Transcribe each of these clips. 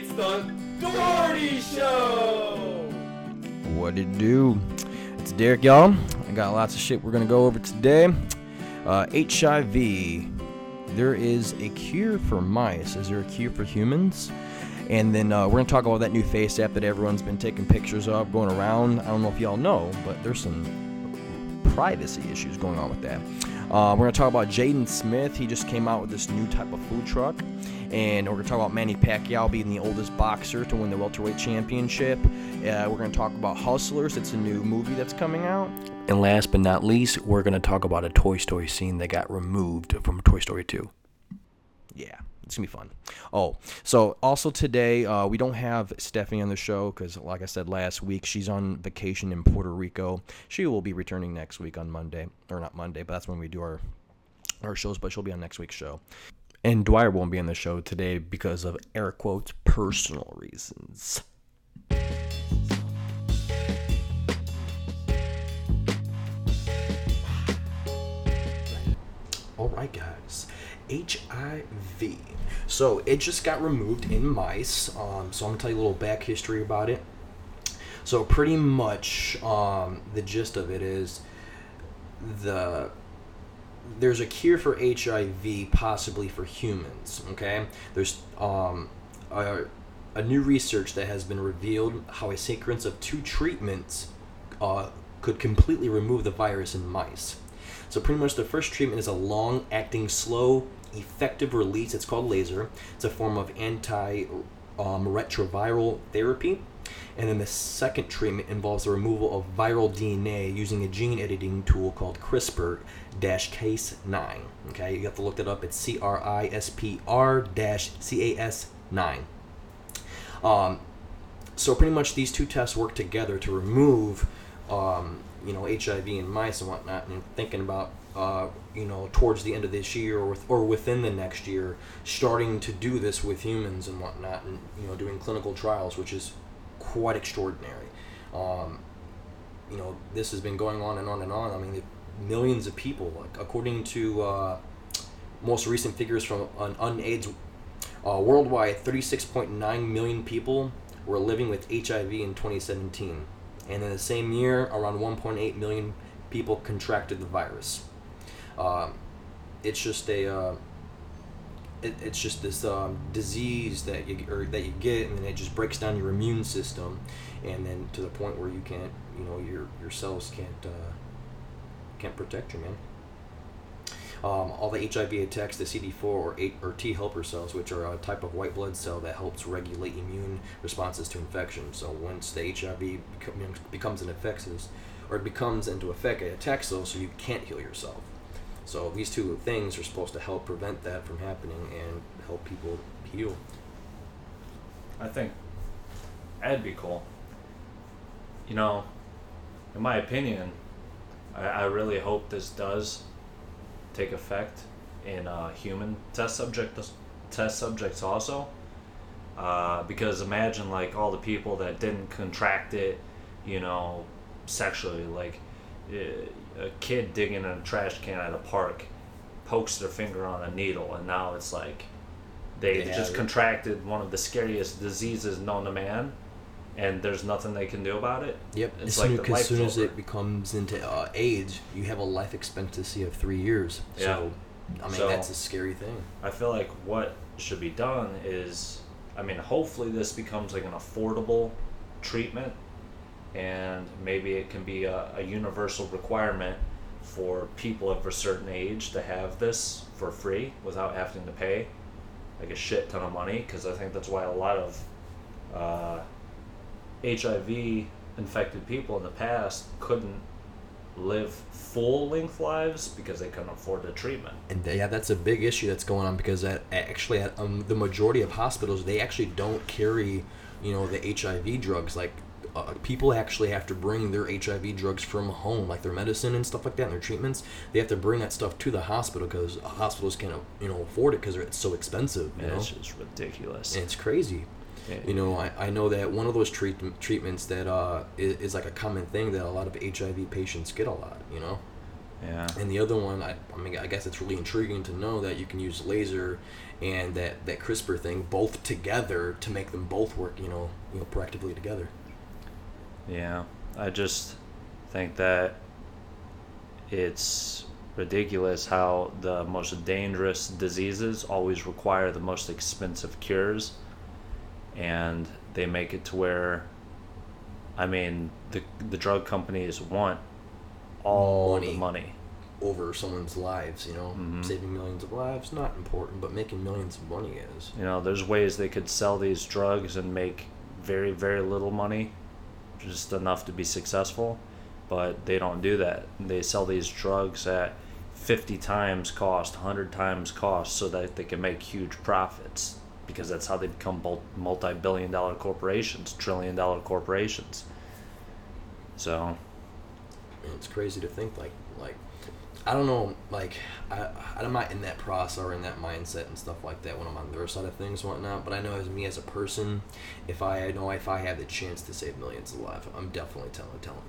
It's the Dougherty Show! What it do? It's Derek, y'all. I got lots of shit we're gonna go over today. Uh, HIV. There is a cure for mice. Is there a cure for humans? And then uh, we're gonna talk about that new face app that everyone's been taking pictures of going around. I don't know if y'all know, but there's some privacy issues going on with that. Uh, we're gonna talk about Jaden Smith. He just came out with this new type of food truck, and we're gonna talk about Manny Pacquiao being the oldest boxer to win the welterweight championship. Uh, we're gonna talk about Hustlers. It's a new movie that's coming out. And last but not least, we're gonna talk about a Toy Story scene that got removed from Toy Story 2. Yeah, it's gonna be fun. Oh, so also today uh, we don't have Stephanie on the show because, like I said last week, she's on vacation in Puerto Rico. She will be returning next week on Monday, or not Monday, but that's when we do our our shows. But she'll be on next week's show. And Dwyer won't be on the show today because of air quotes personal reasons. All right, guys. HIV. So it just got removed in mice. Um, so I'm gonna tell you a little back history about it. So pretty much, um, the gist of it is the there's a cure for HIV, possibly for humans. Okay, there's um, a, a new research that has been revealed how a sequence of two treatments uh, could completely remove the virus in mice. So pretty much the first treatment is a long-acting, slow, effective release. It's called laser. It's a form of anti-retroviral therapy. And then the second treatment involves the removal of viral DNA using a gene editing tool called CRISPR-Cas9. Okay, you have to look that up. It's C-R-I-S-P-R-C-A-S-9. Um, so pretty much these two tests work together to remove um, you know HIV in mice and whatnot, and thinking about uh, you know towards the end of this year or with, or within the next year, starting to do this with humans and whatnot, and you know doing clinical trials, which is quite extraordinary. Um, you know this has been going on and on and on. I mean, millions of people, like according to uh, most recent figures from an UNAIDS uh, worldwide, 36.9 million people were living with HIV in 2017 and in the same year, around 1.8 million people contracted the virus. Um, it's just a uh, it, it's just this um, disease that you or that you get, and then it just breaks down your immune system, and then to the point where you can't, you know, your your cells can't uh, can't protect you, man. Um, all the HIV attacks the CD4 or, eight, or T helper cells, which are a type of white blood cell that helps regulate immune responses to infection. So once the HIV become, becomes an infectious, or it becomes into effect, it attacks those, so you can't heal yourself. So these two things are supposed to help prevent that from happening and help people heal. I think that'd be cool. You know, in my opinion, I, I really hope this does take effect in uh, human test subject test subjects also. Uh, because imagine like all the people that didn't contract it, you know, sexually. Like a kid digging in a trash can at a park pokes their finger on a needle, and now it's like they Yeah, just yeah. contracted one of the scariest diseases known to man, and there's nothing they can do about it. Yep. It's as like soon, as, soon as it becomes into uh, age, you have a life expectancy of three years. So, I mean, So- that's a scary thing. I feel like what should be done is, I mean, hopefully this becomes like an affordable treatment, and maybe it can be a, a universal requirement for people of a certain age to have this for free without having to pay like a shit ton of money. Because I think that's why a lot of uh, HIV infected people in the past couldn't live full length lives because they couldn't afford the treatment. And yeah, that's a big issue that's going on because at, actually, at um, the majority of hospitals, they actually don't carry, you know, the HIV drugs. Like, uh, people actually have to bring their HIV drugs from home, like their medicine and stuff like that, and their treatments. They have to bring that stuff to the hospital because hospitals can't, you know, afford it because it's so expensive. You And know, it's just ridiculous. and it's crazy. Yeah. You know, I, I know that one of those treat, treatments that uh, is, is like a common thing that a lot of HIV patients get a lot, you know? Yeah. And the other one, I, I mean, I guess it's really intriguing to know that you can use laser and that, that CRISPR thing both together to make them both work, you know, you know, proactively together. Yeah, I just think that it's ridiculous how the most dangerous diseases always require the most expensive cures, and they make it to where, I mean, the the drug companies want all Money. the money. Over someone's lives, you know, Mhm. saving millions of lives not important, but making millions of money is. You know, there's ways they could sell these drugs and make very, very little money, just enough to be successful, but they don't do that. They sell these drugs at 50 times cost, 100 times cost, so that they can make huge profits because that's how they become multi billion dollar corporations, trillion dollar corporations. So, it's crazy to think like like I don't know like I I'm not in that process or in that mindset and stuff like that when I'm on their side of things and whatnot. But I know as me as a person, if I, I know if I have the chance to save millions of lives, I'm definitely telling telling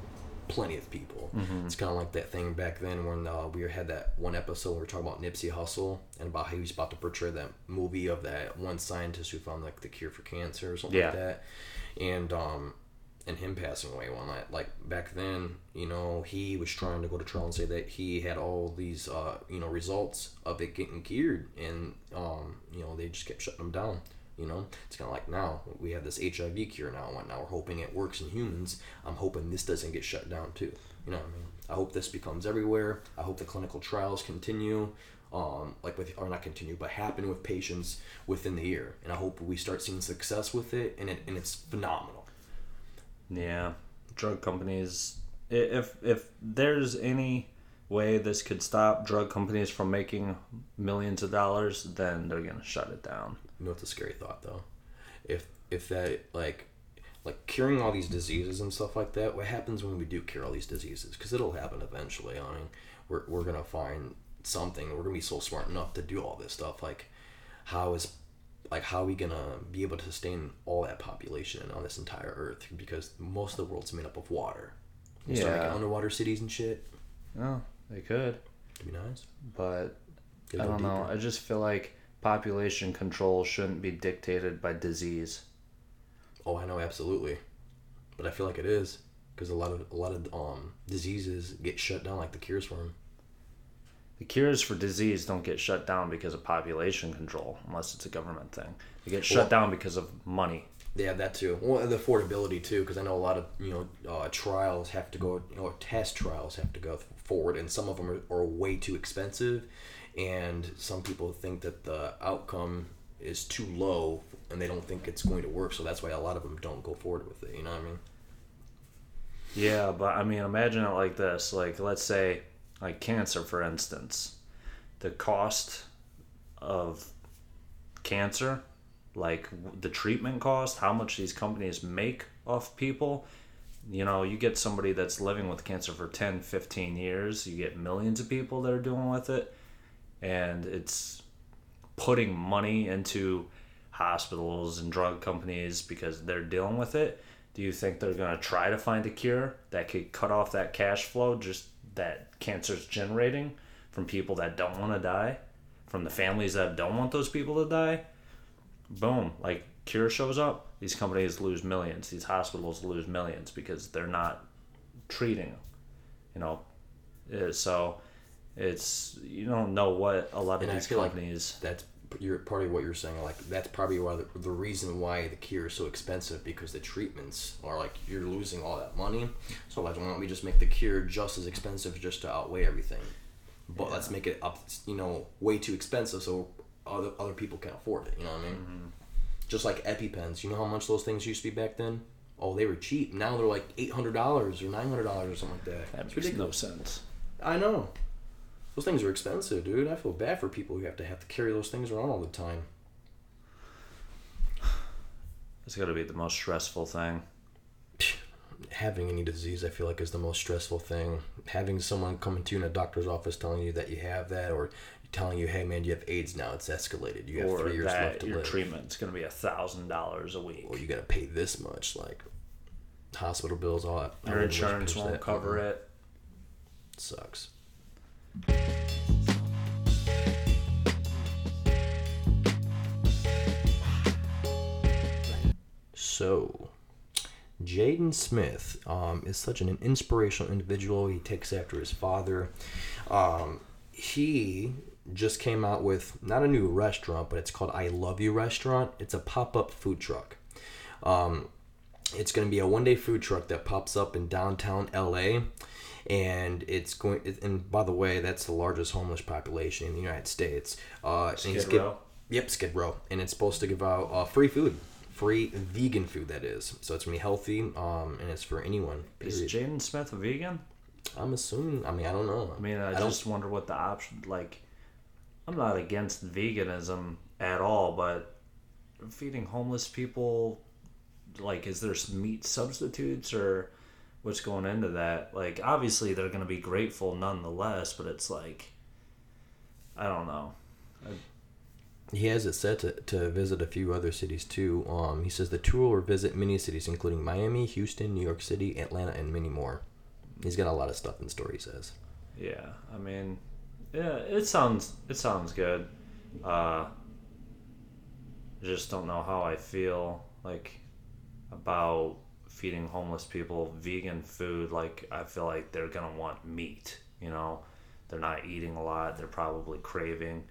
plenty of people. Mhm. It's kind of like that thing back then when uh, we had that one episode where we were talking about Nipsey Hussle and about how he was about to portray that movie of that one scientist who found like the cure for cancer or something like that, and um and him passing away one night. Like back then, you know, he was trying to go to trial and say that he had all these, uh, you know, results of it getting cured, and um, you know, they just kept shutting him down. You know, it's kind of like now we have this HIV cure now, and whatnot. We're hoping it works in humans. I'm hoping this doesn't get shut down too. You know what I mean? I hope this becomes everywhere. I hope the clinical trials continue. Um, like with or not continue, but happen with patients within the year, and I hope we start seeing success with it, and it and it's phenomenal. Yeah, drug companies. If if there's any way this could stop drug companies from making millions of dollars, then they're gonna shut it down. You know, it's a scary thought though. If if that like like curing all these diseases and stuff like that, what happens when we do cure all these diseases? Because it'll happen eventually. I mean, we're we're gonna find something. We're gonna be so smart enough to do all this stuff. Like, how is like how are we gonna be able to sustain all that population on this entire Earth? Because most of the world's made up of water. We start making Yeah. underwater cities and shit. Oh, they could, It'd be nice. but I don't know. I just feel like population control shouldn't be dictated by disease. Oh, I know absolutely, but I feel like it is because a lot of a lot of um diseases get shut down, like the cures for them. The cures for disease don't get shut down because of population control, unless it's a government thing. They get shut Well- down because of money. They have that too. Well, the affordability too, because I know a lot of you know uh, trials have to go, you know, test trials have to go forward, and some of them are, are way too expensive, and some people think that the outcome is too low, and they don't think it's going to work, so that's why a lot of them don't go forward with it. You know what I mean? Yeah, but I mean, imagine it like this. Like, let's say, like cancer, for instance, the cost of cancer, like the treatment cost, how much these companies make off people. You know, you get somebody that's living with cancer for 10, 15 years, you get millions of people that are dealing with it, and it's putting money into hospitals and drug companies because they're dealing with it. Do you think they're going to try to find a cure that could cut off that cash flow just that cancer's generating from people that don't want to die, from the families that don't want those people to die? Boom, like cure shows up, these companies lose millions, these hospitals lose millions because they're not treating, you know. Uh, So it's you don't know what a lot of And these feel like companies that's you're part of what you're saying. Like that's probably why the, the reason why the cure is so expensive because the treatments are like you're losing all that money. So like, why don't we just make the cure just as expensive just to outweigh everything? But let's make it up, you know, way too expensive so other other people can afford it. You know what I mean? Mm-hmm. Just like EpiPens. You know how much those things used to be back then? Oh, they were cheap. Now they're like eight hundred dollars or nine hundred dollars or something like that. that It's makes no sense. I know. Those things are expensive, dude. I feel bad for people who have to have to carry those things around all the time. It's got to be the most stressful thing. Having any disease, I feel like, is the most stressful thing. Having someone coming to you in a doctor's office telling you that you have that, or telling you, "Hey, man, you have AIDS now. It's escalated. You have or three years left to your live. treatment's going to be a thousand dollars a week. Or you got to pay this much, like hospital bills, all that. Your insurance won't cover Mm-mm. it. Sucks. So, Jaden Smith um, is such an inspirational individual. He takes after his father. Um, he just came out with not a new restaurant, but it's called I Love You Restaurant. It's a pop up food truck. Um, it's going to be a one day food truck that pops up in downtown LA. And it's going, and by the way, that's the largest homeless population in the United States. Uh, he's Skid Row? Yep, Skid Row. And it's supposed to give out uh, free food. Free vegan food, that is. So it's to be healthy, um, and it's for anyone. Is. Jaden Smith a vegan? I'm assuming, I mean, I don't know. I mean, I, don't- just wonder what the option. Like, I'm not against veganism at all, but feeding homeless people, like, is there meat substitutes or what's going into that? Like, obviously they're going to be grateful nonetheless, but it's like, I don't know. He has it set to, to visit a few other cities too. Um, he says the tour will visit many cities, including Miami, Houston, New York City, Atlanta, and many more. He's got a lot of stuff in store. He says. Yeah, I mean, yeah, it sounds it sounds good. Uh, I just don't know how I feel like about feeding homeless people vegan food. Like I feel like they're gonna want meat. You know, they're not eating a lot. They're probably craving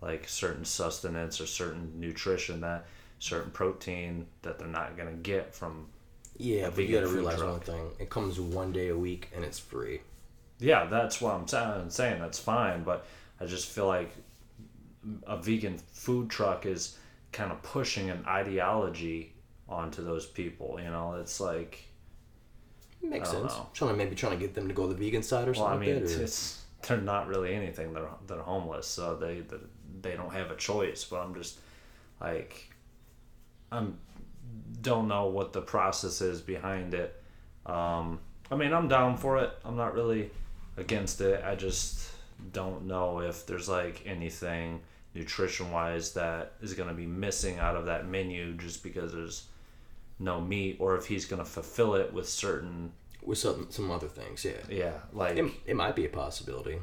like certain sustenance or certain nutrition that certain protein that they're not gonna get from Yeah, but you got to realize truck. one thing: it comes one day a week and it's free. Yeah, that's what I'm sa- saying. That's fine, but I just feel like a vegan food truck is kind of pushing an ideology onto those people. You know, it's like, Makes I sense. know. Trying to maybe trying to get them to go the vegan side or well, I something mean, like that. it's they're not really anything. They're they're homeless, so they they don't have a choice. But I'm just like, I'm don't know what the process is behind it. Um, I mean, I'm down for it. I'm not really against it. I just don't know if there's like anything nutrition wise that is going to be missing out of that menu just because there's no meat, or if he's going to fulfill it with certain with some some other things. Yeah, yeah, like it, it might be a possibility.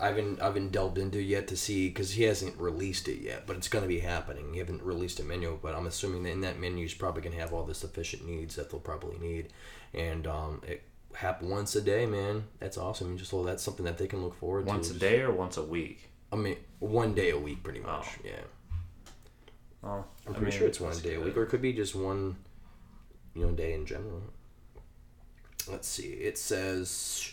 I haven't I haven't delved into yet to see because he hasn't released it yet, but it's going to be happening. He haven't released a menu, but I'm assuming that in that menu is probably going to have all the sufficient needs that they'll probably need, and um, it happen once a day, man. That's awesome. Just well, that's something that they can look forward once to. Once a day or once a week. I mean, one day a week, pretty much. Oh. Yeah, Oh, I'm I pretty mean, sure it's one day a week, or it could be just one, you know, day in general. Let's see. It says.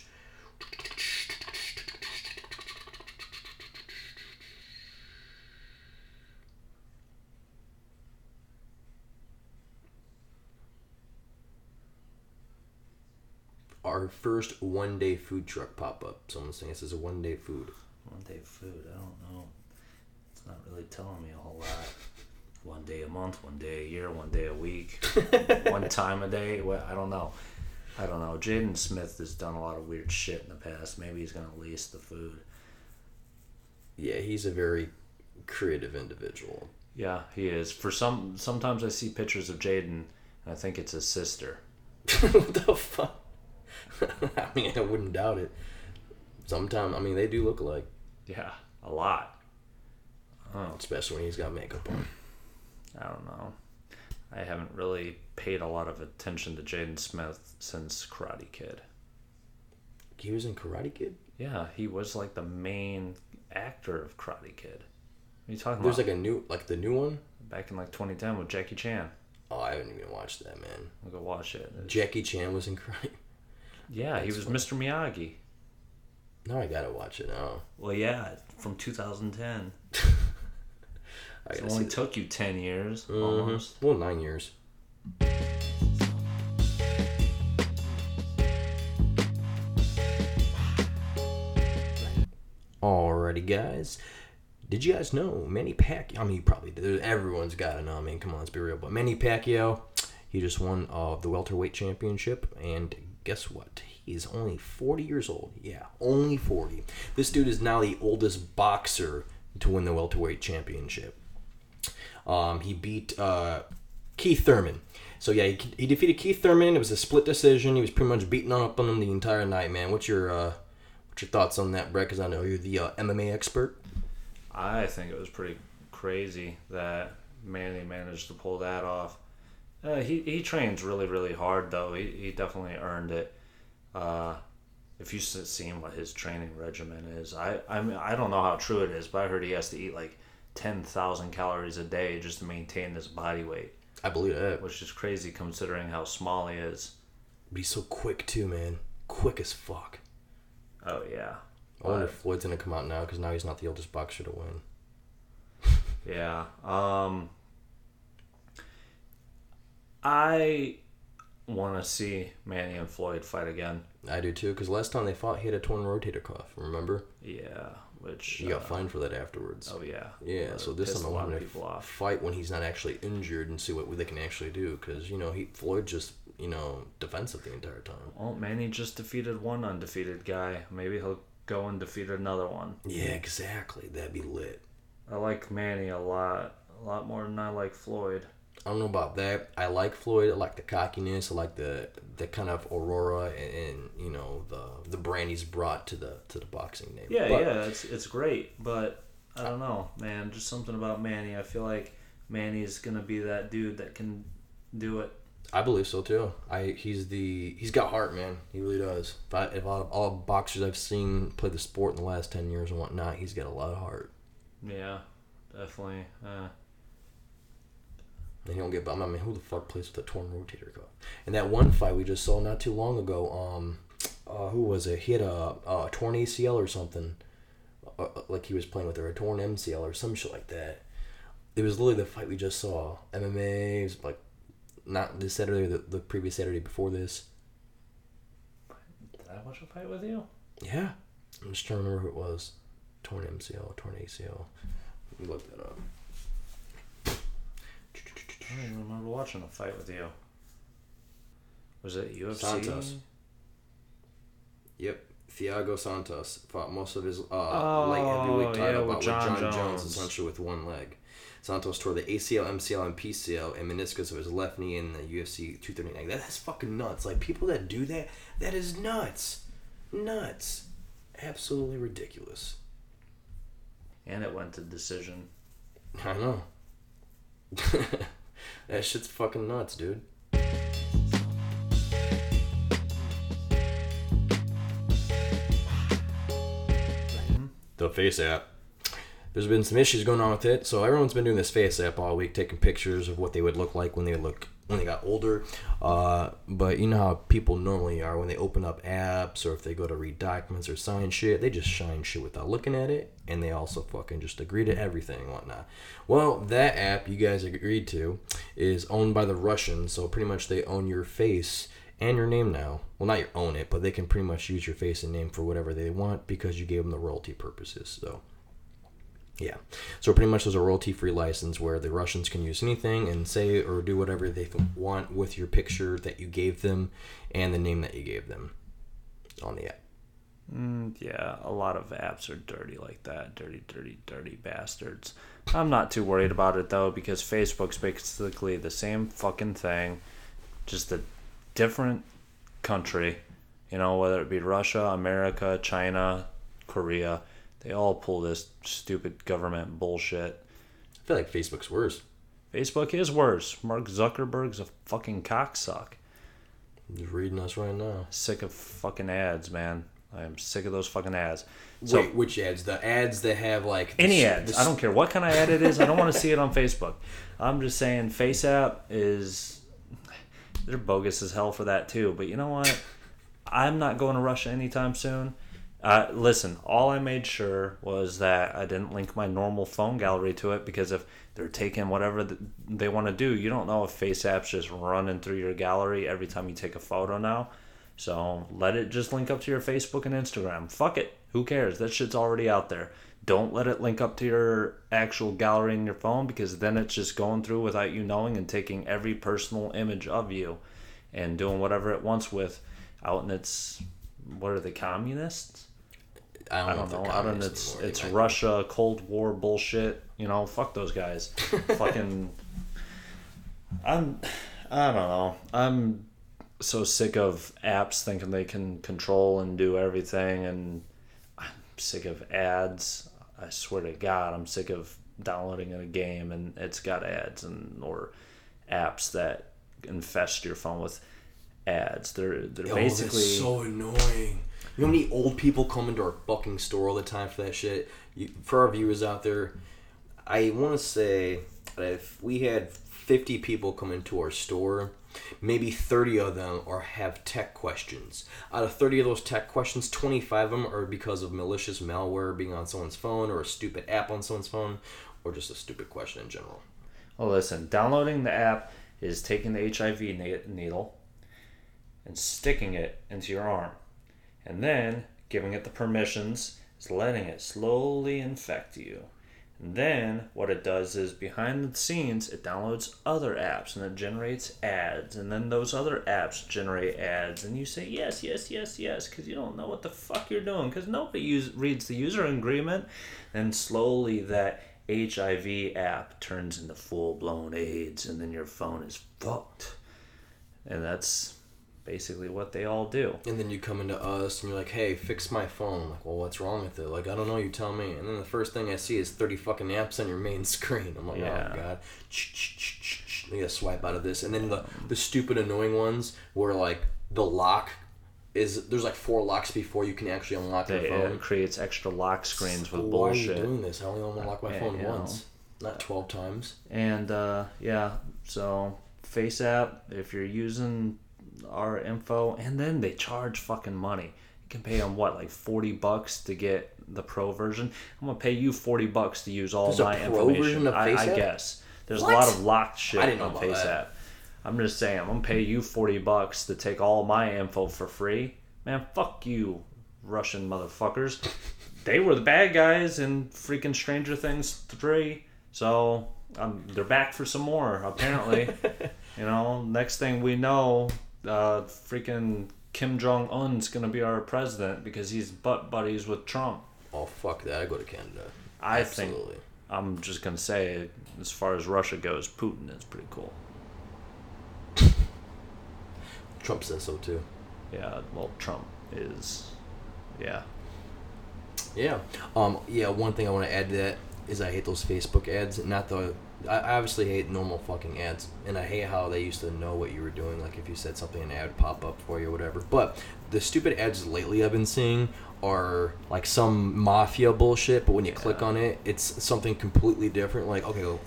Our first one day food truck pop up. Someone's saying this is a one day food. One day food, I don't know. It's not really telling me a whole lot. One day a month, one day a year, one day a week, one time a day. Well, I don't know. I don't know. Jaden Smith has done a lot of weird shit in the past. Maybe he's gonna lease the food. Yeah, he's a very creative individual. Yeah, he is. For some, sometimes I see pictures of Jaden, and I think it's his sister. what the fuck? I mean, I wouldn't doubt it. Sometimes, I mean, they do look alike, Yeah, a lot. Oh, especially when he's got makeup on. I don't know. I haven't really paid a lot of attention to Jaden Smith since Karate Kid. He was in Karate Kid. Yeah, he was like the main actor of Karate Kid. What are you talking There's about? like a new, like the new one. Back in like 2010 with Jackie Chan. Oh, I haven't even watched that, man. I'll go watch it. Jackie Chan was in Karate. Yeah, he was That's Mr. Miyagi. Now I gotta watch it now. Well, yeah, from 2010. I It only took you 10 years, Mhm. almost. Well, nine years. Alrighty, guys. Did you guys know Manny Pacquiao? I mean, you probably did. Everyone's got to know. I mean, come on, let's be real. But Manny Pacquiao, he just won uh, the welterweight championship, and guess what? He's only 40 years old. Yeah, only 40. This dude is now the oldest boxer to win the welterweight championship. Um, he beat uh, Keith Thurman. So yeah, he, he defeated Keith Thurman. It was a split decision. He was pretty much beating up on him the entire night, man. What's your uh, What's your thoughts on that, Brett? Because I know you're the uh, MMA expert. I think it was pretty crazy that Manny managed to pull that off. Uh, he he trains really really hard though. He he definitely earned it. Uh, if you s- seen what his training regimen is, I I mean I don't know how true it is, but I heard he has to eat like ten thousand calories a day just to maintain this body weight, I believe that. which is crazy considering how small he is. But he's so quick too, man. Quick as fuck. Oh yeah, I wonder But- if Floyd's gonna come out now because now he's not the oldest boxer to win. Yeah. Um I want to see Manny and Floyd fight again. I do too, because last time they fought, he had a torn rotator cuff. Remember? Yeah, which He got uh, fined for that afterwards. Oh yeah. Yeah, so this time a I lot want of to people off. fight when he's not actually injured and see what they can actually do. Because you know, he Floyd just you know defensive the entire time. Well, Manny just defeated one undefeated guy. Maybe he'll go and defeat another one. Yeah, exactly. That'd be lit. I like Manny a lot, a lot more than I like Floyd. I don't know about that. I like Floyd. I like the cockiness. I like the the kind of aurora and, and you know the the brand he's brought to the to the boxing name. Yeah, But- yeah, it's it's great, but I don't know, man. Just something about Manny. I feel like Manny's gonna be that dude that can do it. I believe so too. I he's the he's got heart, man. He really does. If, I, if all, all boxers I've seen play the sport in the last ten years and whatnot, he's got a lot of heart. Yeah, definitely. Uh, And he don't get. Bummed. I mean, who the fuck plays with a torn rotator cuff? And that one fight we just saw not too long ago. Um, uh, who was it? He had a, a torn ACL or something. Uh, uh, like he was playing with her, a torn MCL or some shit like that. It was literally the fight we just saw. MMA it was like not this Saturday, the, the previous Saturday before this. did I watch a fight with you? Yeah, I'm just trying to remember who it was. Torn MCL, torn ACL. Let me look that up. I don't even remember watching a fight with you. Was it UFC? Santos. Yep, Thiago Santos fought most of his uh, Oh, light heavyweight yeah, title with bout with John John, Jones. Jones. essentially with one leg. Santos tore the ACL, MCL, and PCL and meniscus of his left knee in the UFC 239. That's fucking nuts. Like people that do that, that is nuts, nuts, absolutely ridiculous. And it went to decision. I know. that shit's fucking nuts, dude. The Face app. There's been some issues going on with it, so everyone's been doing this Face app all week, taking pictures of what they would look like when they look when they got older. Uh, but you know how people normally are when they open up apps or if they go to read documents or sign shit, they just shine shit without looking at it, and they also fucking just agree to everything and whatnot. Well, that app you guys agreed to is owned by the Russians, so pretty much they own your face and your name now. Well, not your own it, but they can pretty much use your face and name for whatever they want because you gave them the royalty purposes. So. Yeah. So pretty much there's a royalty free license where the Russians can use anything and say or do whatever they want with your picture that you gave them and the name that you gave them on the app. Mm, yeah, a lot of apps are dirty like that. Dirty, dirty, dirty bastards. I'm not too worried about it though because Facebook's basically the same fucking thing, just a different country. You know, whether it be Russia, America, China, Korea, they all pull this stupid government bullshit. I feel like Facebook's worse. Facebook is worse. Mark Zuckerberg's a fucking cocksuck. He's reading us right now. Sick of fucking ads, man. I am sick of those fucking ads. So Wait, which ads? The ads that have like any sh- ads. I don't care what kind of ad it is. I don't want to see it on Facebook. I'm just saying FaceApp is they're bogus as hell for that too. But you know what? I'm not going to Russia anytime soon. Uh, listen, all I made sure was that I didn't link my normal phone gallery to it because if they're taking whatever th- they want to do, you don't know if FaceApp's just running through your gallery every time you take a photo now. So let it just link up to your Facebook and Instagram. Fuck it. Who cares? That shit's already out there. Don't let it link up to your actual gallery in your phone because then it's just going through without you knowing and taking every personal image of you and doing whatever it wants with out in its what are the communists? I don't, I don't if know. Out in communists its anymore. it's They Russia Cold War bullshit. You know, fuck those guys. Fucking. I'm. I don't know. I'm so sick of apps thinking they can control and do everything, and I'm sick of ads. I swear to God, I'm sick of downloading a game and it's got ads and or apps that infest your phone with ads. They're they're Oh, basically so annoying. You know how many old people come into our fucking store all the time for that shit? You, for our viewers out there, I want to say that if we had 50 people come into our store, maybe 30 of them are have tech questions. Out of 30 of those tech questions, 25 of them are because of malicious malware being on someone's phone or a stupid app on someone's phone or just a stupid question in general. Well, listen, downloading the app is taking the HIV ne- needle and sticking it into your arm. And then giving it the permissions is letting it slowly infect you. And then what it does is behind the scenes, it downloads other apps and it generates ads. And then those other apps generate ads. And you say, yes, yes, yes, yes, because you don't know what the fuck you're doing because nobody use, reads the user agreement. And slowly that HIV app turns into full blown AIDS, and then your phone is fucked. And that's basically what they all do. And then you come into us and you're like, hey, fix my phone. I'm like, well, what's wrong with it? Like, I don't know, you tell me. And then the first thing I see is 30 fucking apps on your main screen. I'm like, Yeah. oh, God. I gotta swipe out of this. And then the, the stupid, annoying ones where, like, the lock is, there's like four locks before you can actually unlock your phone. it creates extra lock screens with Why are you bullshit. doing this? I only unlock my Yeah, phone you know. once, not 12 times. And uh, yeah, so Face app, if you're using our info, and then they charge fucking money. You can pay them what, like forty bucks to get the pro version. I'm gonna pay you forty bucks to use all There's my information. version of I, I guess there's What? a lot of locked shit I didn't know on about Face that. app. I'm just saying, I'm gonna pay you forty bucks to take all my info for free. Man, fuck you, Russian motherfuckers. they were the bad guys in freaking Stranger Things three. So um, they're back for some more, apparently. you know, next thing we know, uh, freaking Kim Jong Un's gonna be our president because he's butt buddies with Trump. Oh, fuck that. I go to Canada. I Absolutely. think I'm just gonna say, as far as Russia goes, Putin is pretty cool. Trump says so too. Yeah, well, Trump is, yeah. Yeah. Um. Yeah. One thing I want to add to that is I hate those Facebook ads. Not the. I obviously hate normal fucking ads, and I hate how they used to know what you were doing. Like if you said something, an ad would pop up for you or whatever. But the stupid ads lately I've been seeing are like some mafia bullshit. But when you click on it, it's something completely different. Like okay, well,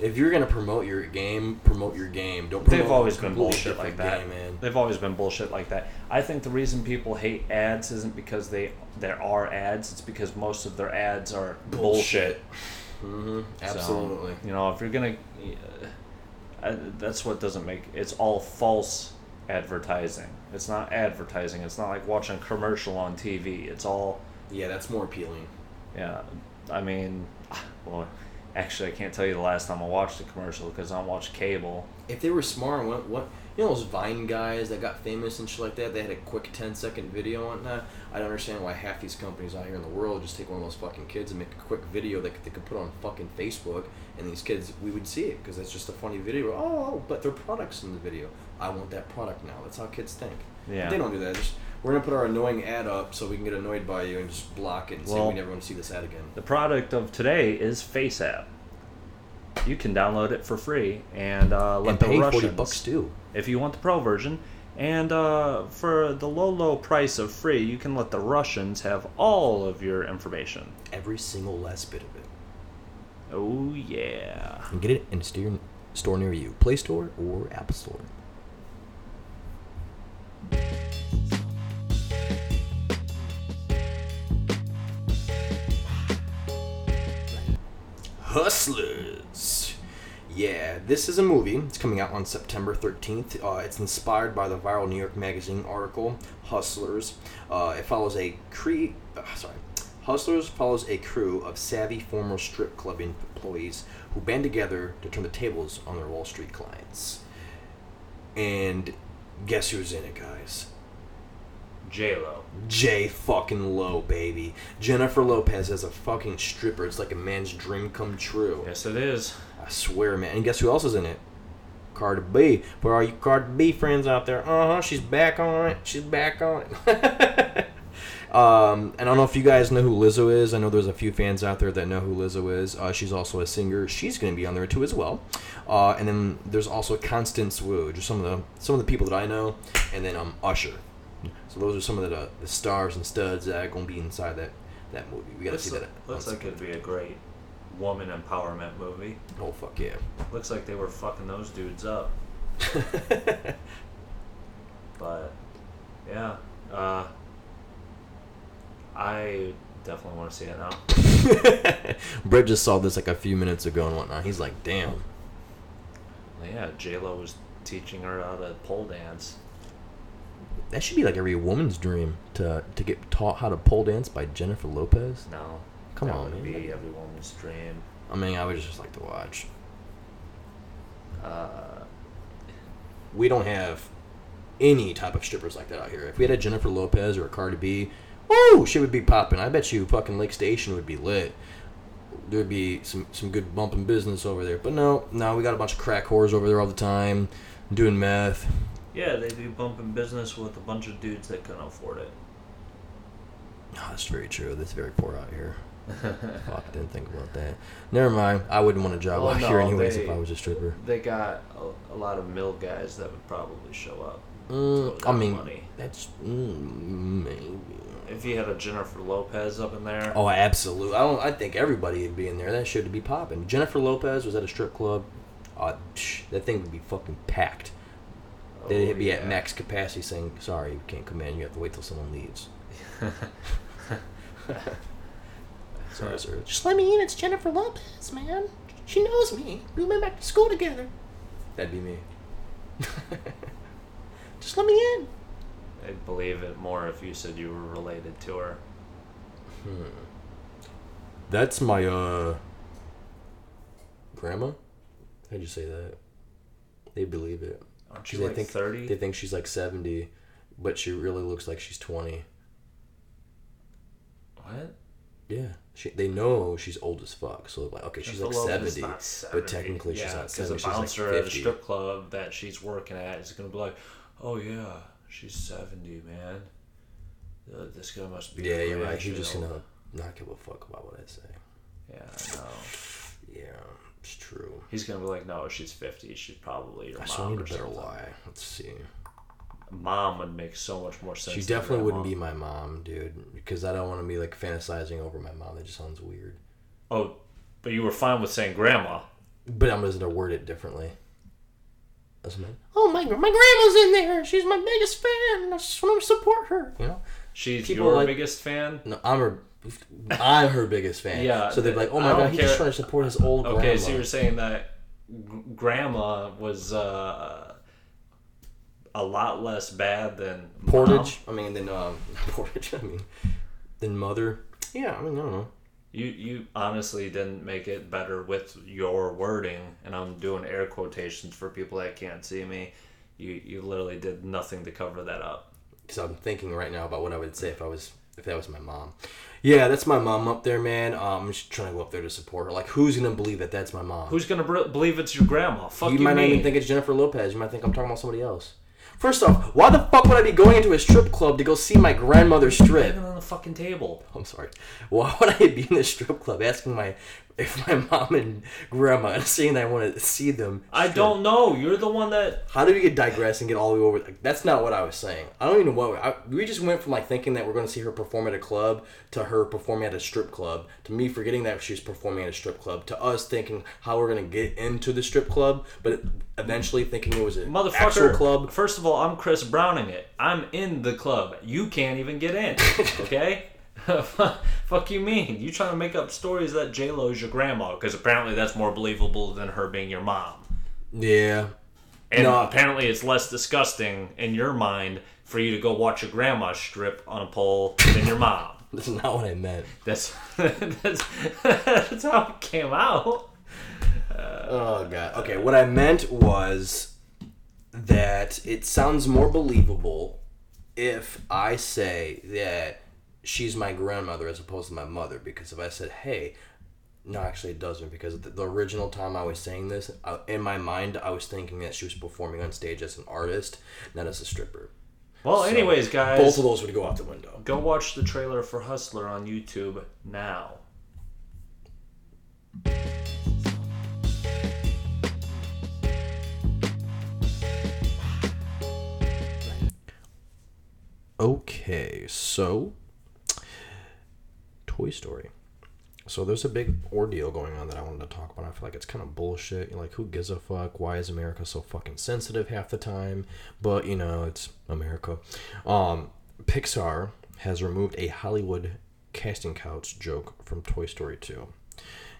if you're gonna promote your game, promote your game. Don't. Promote They've always been bullshit like that. game, man. They've always been bullshit like that. I think the reason people hate ads isn't because they there are ads. It's because most of their ads are bullshit. Mm-hmm. So, Absolutely. you know, if you're gonna, uh, that's what doesn't make. It's all false advertising. It's not advertising. It's not like watching a commercial on TV. It's all, Yeah, that's more appealing. yeah. I mean, well, actually, I can't tell you the last time I watched a commercial because I don't watch cable. if they were smart, what what you know those Vine guys that got famous and shit like that, they had a quick 10 second video on that. I don't understand why half these companies out here in the world just take one of those fucking kids and make a quick video that they could put on fucking Facebook, and these kids we would see it because that's just a funny video. Oh, but their products in the video. I want that product now. That's how kids think. Yeah. They don't do that. Just, we're gonna put our annoying ad up so we can get annoyed by you and just block it and say Well- we never want to see this ad again. The product of today is FaceApp. You can download it for free and uh, let and the pay Russians. forty bucks too. if you want the pro version. And uh, for the low, low price of free, you can let the Russians have all of your information. Every single last bit of it. Oh, yeah. and get it in a steer- store near you play store or apple store hustlers yeah this is a movie it's coming out on september 13th uh, it's inspired by the viral new york magazine article hustlers uh, it follows a cre- uh, sorry Hustlers follows a crew of savvy former strip club employees who band together to turn the tables on their Wall Street clients. And guess who's in it, guys? J-Lo. J fucking Lo, baby. Jennifer Lopez as a fucking stripper. It's like a man's dream come true. Yes, it is. I swear, man. And guess who else is in it? Cardi B. For all you Cardi B friends out there, uh huh, she's back on it. She's back on it. Um, and I don't know if you guys know who Lizzo is. I know there's a few fans out there that know who Lizzo is. Uh, she's also a singer. She's going to be on there too as well. Uh, and then there's also Constance Wu, just some of the some of the people that I know. And then um, Usher. So those are some of the, the stars and studs that are going to be inside that that movie. We got to Looks, see like, that. looks like it'd be a great woman empowerment movie. Oh fuck yeah. Looks like they were fucking those dudes up. But yeah, uh, I definitely want to see it now. Brett just saw this like a few minutes ago and whatnot. He's like, damn. Yeah, J Lo was teaching her how to pole dance. That should be like every woman's dream to to get taught how to pole dance by Jennifer Lopez. No, Come that on, would man. be every woman's dream. I mean, I would just like to watch. Uh, We don't have any type of strippers like that out here. If we had a Jennifer Lopez or a Cardi B, woo, shit would be popping. I bet you fucking Lake Station would be lit. There'd be some some good bumping business over there. But no, no, we got a bunch of crack whores over there all the time, doing meth. Yeah, they do bumping business with a bunch of dudes that couldn't afford it. Oh, that's very true. That's very poor out here. Fuck, didn't think about that. Never mind. I wouldn't want a job Well, out no, here anyways they- if I was a stripper. They got a, a lot of mill guys that would probably show up. Mm, I mean, money. that's mm, maybe. If you had a Jennifer Lopez up in there, Oh, absolutely. I don't. I think everybody would be in there. That shit would be popping. Jennifer Lopez was at a strip club. Uh, psh, that thing would be fucking packed. They'd oh, be at yeah. max capacity, saying, "Sorry, you can't come in. You have to wait till someone leaves." Sorry, sir. Just let me in. It's Jennifer Lopez, man. She knows me. We went back to school together. That'd be me. Just let me in. I'd believe it more if you said you were related to her. Hmm. That's my uh grandma. How'd you say that? They believe it. Aren't you They like think thirty? they think she's like seventy, but she really looks like she's twenty. What? Yeah, she, they know she's old as fuck. So like, okay, she's like Lopez is 70, but 70. technically she's yeah, not because seventy. a She's like bouncer at a strip club that she's working at is gonna be like, "Oh yeah, she's seventy, man. Uh, this guy must be." Yeah, you're right. He's just gonna not give a fuck about what I say. Yeah, I know. Yeah, it's true. He's gonna be like, "No, she's fifty. She's probably your I still mom." need a or better something." lie. Let's see. Mom would make so much more sense. She than definitely wouldn't grandma. be my mom, dude, because I don't want to be like fantasizing over my mom. That just sounds weird. Oh, but you were fine with saying grandma. But I'm just gonna word it differently. That's my oh my my grandma's in there. She's my biggest fan. I just want to support her. You know, She's People your like- biggest fan. no, I'm her. I'm her biggest fan. Yeah, So they're like, oh my god, he's just trying to support his old Okay, grandma. so you're saying that grandma was uh, a lot less bad than mom? Portage. I mean, than um, Portage. I mean, than mother. Yeah, I mean, I don't know. You you honestly didn't make it better with your wording, and I'm doing air quotations for people that can't see me. You you literally did nothing to cover that up. because I'm thinking right now about what I would say if I was if that was my mom. Yeah, that's my mom up there, man. Um, I'm just trying to go up there to support her. Like, who's gonna believe that that's my mom? Who's gonna br- believe it's your grandma? Fuck you you, might not mean? even think it's Jennifer Lopez. You might think I'm talking about somebody else. First off, why the fuck would I be going into a strip club to go see my grandmother strip? Even on the fucking table. I'm sorry. Why would I be in the strip club asking my if my mom and grandma and saying I want to see them? I strip? don't know. You're the one that. How did we get digress and get all the way over? Like, that's not what I was saying. I don't even know what I, we just went from like thinking that we're going to see her perform at a club to her performing at a strip club to me forgetting that she's performing at a strip club to us thinking how we're going to get into the strip club, but eventually thinking it was actual Motherfucker, club. First of all, I'm Chris Browning it. I'm in the club. You can't even get in. Okay? Fuck you mean? You trying to make up stories that J Lo is your grandma? Because apparently that's more believable than her being your mom. Yeah, And No. apparently it's less disgusting in your mind for you to go watch your grandma strip on a pole than your mom. that's not what I meant. That's that's, that's how it came out. Uh, oh god. Okay, what I meant was that it sounds more believable if I say that she's my grandmother as opposed to my mother because if I said, "Hey," no, actually it doesn't because the, the original time I was saying this, I, in my mind I was thinking that she was performing on stage as an artist, not as a stripper. Well, So, anyways, guys, both of those would go out the window. go watch the trailer for Hustler on YouTube now. Okay, so Toy Story. So there's a big ordeal going on that I wanted to talk about. I feel like it's kind of bullshit. Like, who gives a fuck? Why is America so fucking sensitive half the time? But you know, it's America. Um, Pixar has removed a Hollywood casting couch joke from Toy Story 2.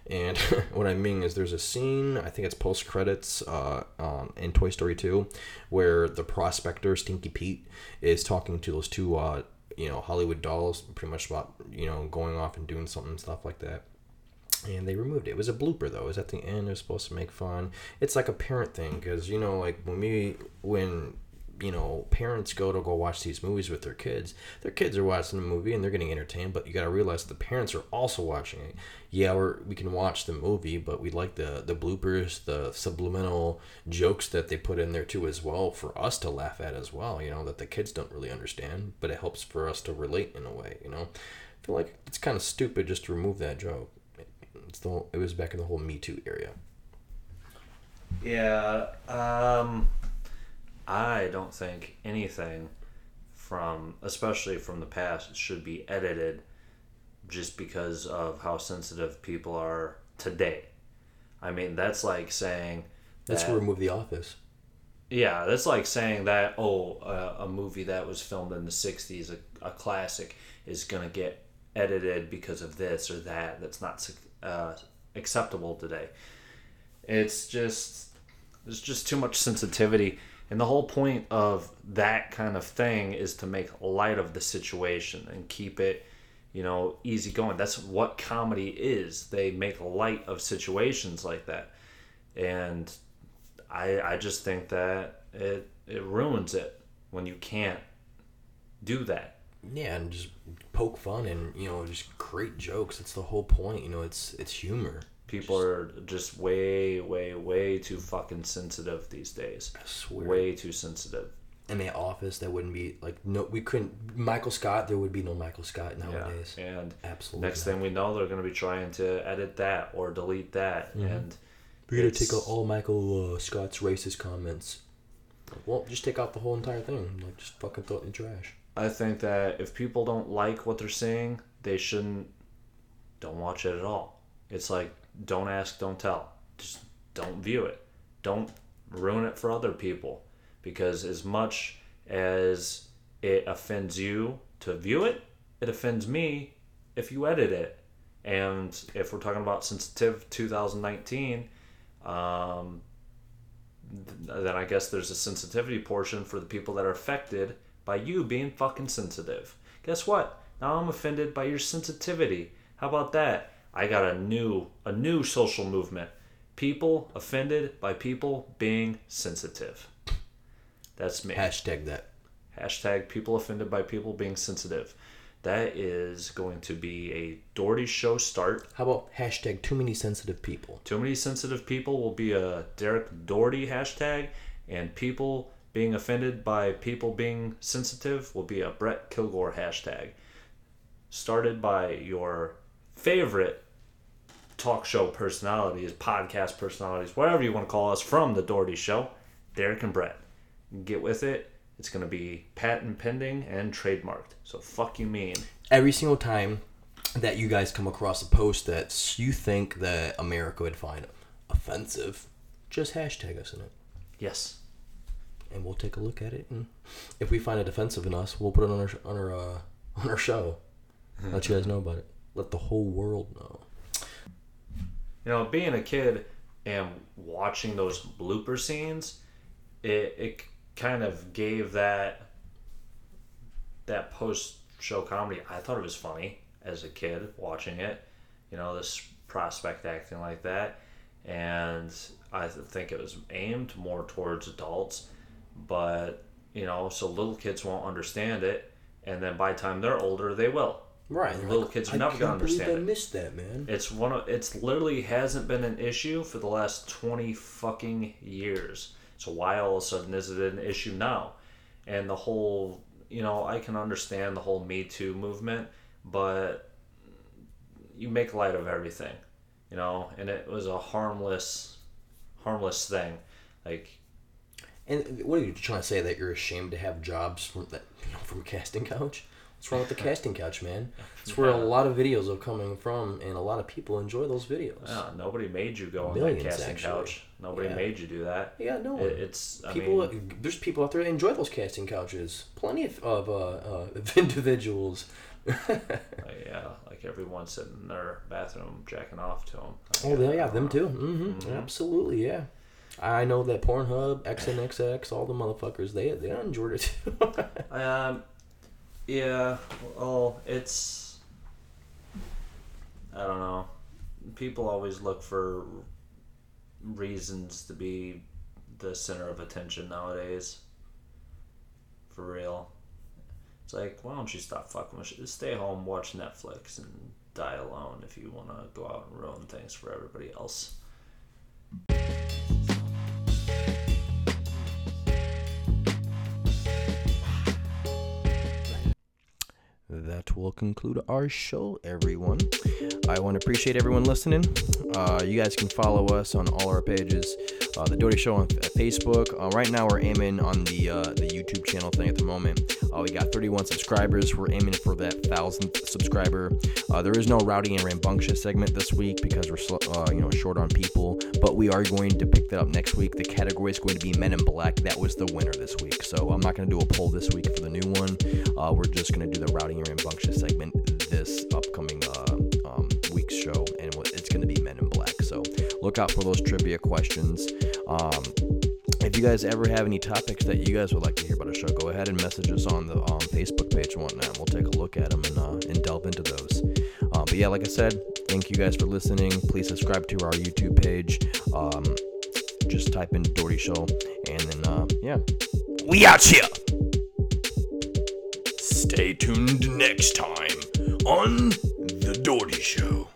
And what I mean is, there's a scene, I think it's post credits uh, um, in Toy Story 2, where the prospector, Stinky Pete, is talking to those two, uh, you know, Hollywood dolls, pretty much about, you know, going off and doing something stuff like that. And they removed it. It was a blooper, though. It was at the end. It was supposed to make fun. It's like a parent thing, because, you know, like when we, when you know, parents go to go watch these movies with their kids. Their kids are watching the movie and they're getting entertained, but you got to realize the parents are also watching it. Yeah, we're, we can watch the movie, but we like the the bloopers, the subliminal jokes that they put in there too as well for us to laugh at as well. You know that the kids don't really understand, but it helps for us to relate in a way. You know, I feel like it's kind of stupid just to remove that joke. It's the whole, it was back in the whole Me Too area. Yeah, um, I don't think anything from, especially from the past, should be edited just because of how sensitive people are today. I mean, that's like saying. Let's that- remove The Office. Yeah, that's like saying that, oh, uh, a movie that was filmed in the 60s, a, a classic, is going to get edited because of this or that. That's not uh, acceptable today. It's just, there's just too much sensitivity. And the whole point of that kind of thing is to make light of the situation and keep it, you know, easy going. That's what comedy is. They make light of situations like that. And I I just think that it it ruins it when you can't do that. Yeah, and just poke fun and you know just create jokes. That's the whole point. You know, it's it's humor. People are just way way way too fucking sensitive these days. I swear. Way too sensitive. In the office, that wouldn't be like no. We couldn't. Michael Scott. There would be no Michael Scott Yeah. nowadays. And Absolutely. next not. thing we know, they're going to be trying to edit that or delete that. And we're gonna take out all Michael uh, Scott's racist comments. Well, just take out the whole entire thing. Like, just fucking throw it in the trash. I think that if people don't like what they're seeing, they shouldn't don't watch it at all. It's like don't ask, don't tell. Just don't view it. Don't ruin it for other people because as much as it offends you to view it, it offends me if you edit it. And if we're talking about sensitive 2019, um, th- then I guess there's a sensitivity portion for the people that are affected by you being fucking sensitive. Guess what? Now I'm offended by your sensitivity. How about that? I got a new a new social movement. People offended by people being sensitive. That's me. Hashtag that. Hashtag people offended by people being sensitive. That is going to be a Dougherty show start. How about hashtag too many sensitive people? Too many sensitive people will be a Derek Dougherty hashtag, and people being offended by people being sensitive will be a Brett Kilgore hashtag. Started by your favorite talk show personalities, podcast personalities, whatever you want to call us from the Dougherty Show, Derek and Brett. Get with it. It's going to be patent pending and trademarked. So fuck you mean. Every single time that you guys come across a post that you think that America would find offensive, just hashtag us in it. Yes. and we'll take a look at it. And if we find it offensive in us, we'll put it on our on our uh, on our show. Let you guys know about it. Let the whole world know. You know, being a kid and watching those blooper scenes, it it kind of gave that that post show comedy. I thought it was funny as a kid watching it. You know, this prospect acting like that, and I think it was aimed more towards adults, but you know, so little kids won't understand it, and then by the time they're older, they will. Right, Little kids are never gonna understand I it. missed that, man. It's one of it's literally hasn't been an issue for the last twenty fucking years. So why all of a sudden is it an issue now? And the whole you know, I can understand the whole Me Too movement, but you make light of everything, you know, and it was a harmless, harmless thing. Like, And what are you trying to say that you're ashamed to have jobs from that you know, from a casting couch? What's wrong with the casting couch, man? It's where a lot of videos are coming from, and a lot of people enjoy those videos. yeah, nobody made you go on Millions, that casting actually. couch. Nobody Yeah. made you do that. Yeah, no. It, it's I people, mean, there's people out there that enjoy those casting couches. Plenty of, of uh, uh, individuals. yeah, like everyone sitting in their bathroom jacking off to them. Oh, yeah, them too. Mm-hmm. Absolutely, yeah. I know that Pornhub, XNXX, all the motherfuckers, they they enjoyed it too. Um, yeah. Well, it's. I don't know. People always look for reasons to be the center of attention nowadays. For real. It's like, why don't you stop fucking with shit? Stay home, watch Netflix, and die alone if you want to go out and ruin things for everybody else. That will conclude our show, everyone. I want to appreciate everyone listening. Uh, you guys can follow us on all our pages. Uh, the Dougherty Show on uh, Facebook. Uh, right now, we're aiming on the uh, the YouTube channel thing at the moment. Uh, we got 31 subscribers. We're aiming for that thousandth subscriber. Uh, there is no rowdy and rambunctious segment this week because we're you know short on people. But we are going to pick that up next week. The category is going to be Men in Black. That was the winner this week. So I'm not going to do a poll this week for the new one. We're just going to do the rowdy and rambunctious segment this upcoming out for those trivia questions. Um, if you guys ever have any topics that you guys would like to hear about a show, go ahead and message us on the um, Facebook page and whatnot. We'll take a look at them and, uh, and delve into those. Uh, but yeah, like I said, thank you guys for listening. Please subscribe to our YouTube page. Um, just type in Dougherty Show, and then uh, yeah, we out here. Stay tuned next time on the Dougherty Show.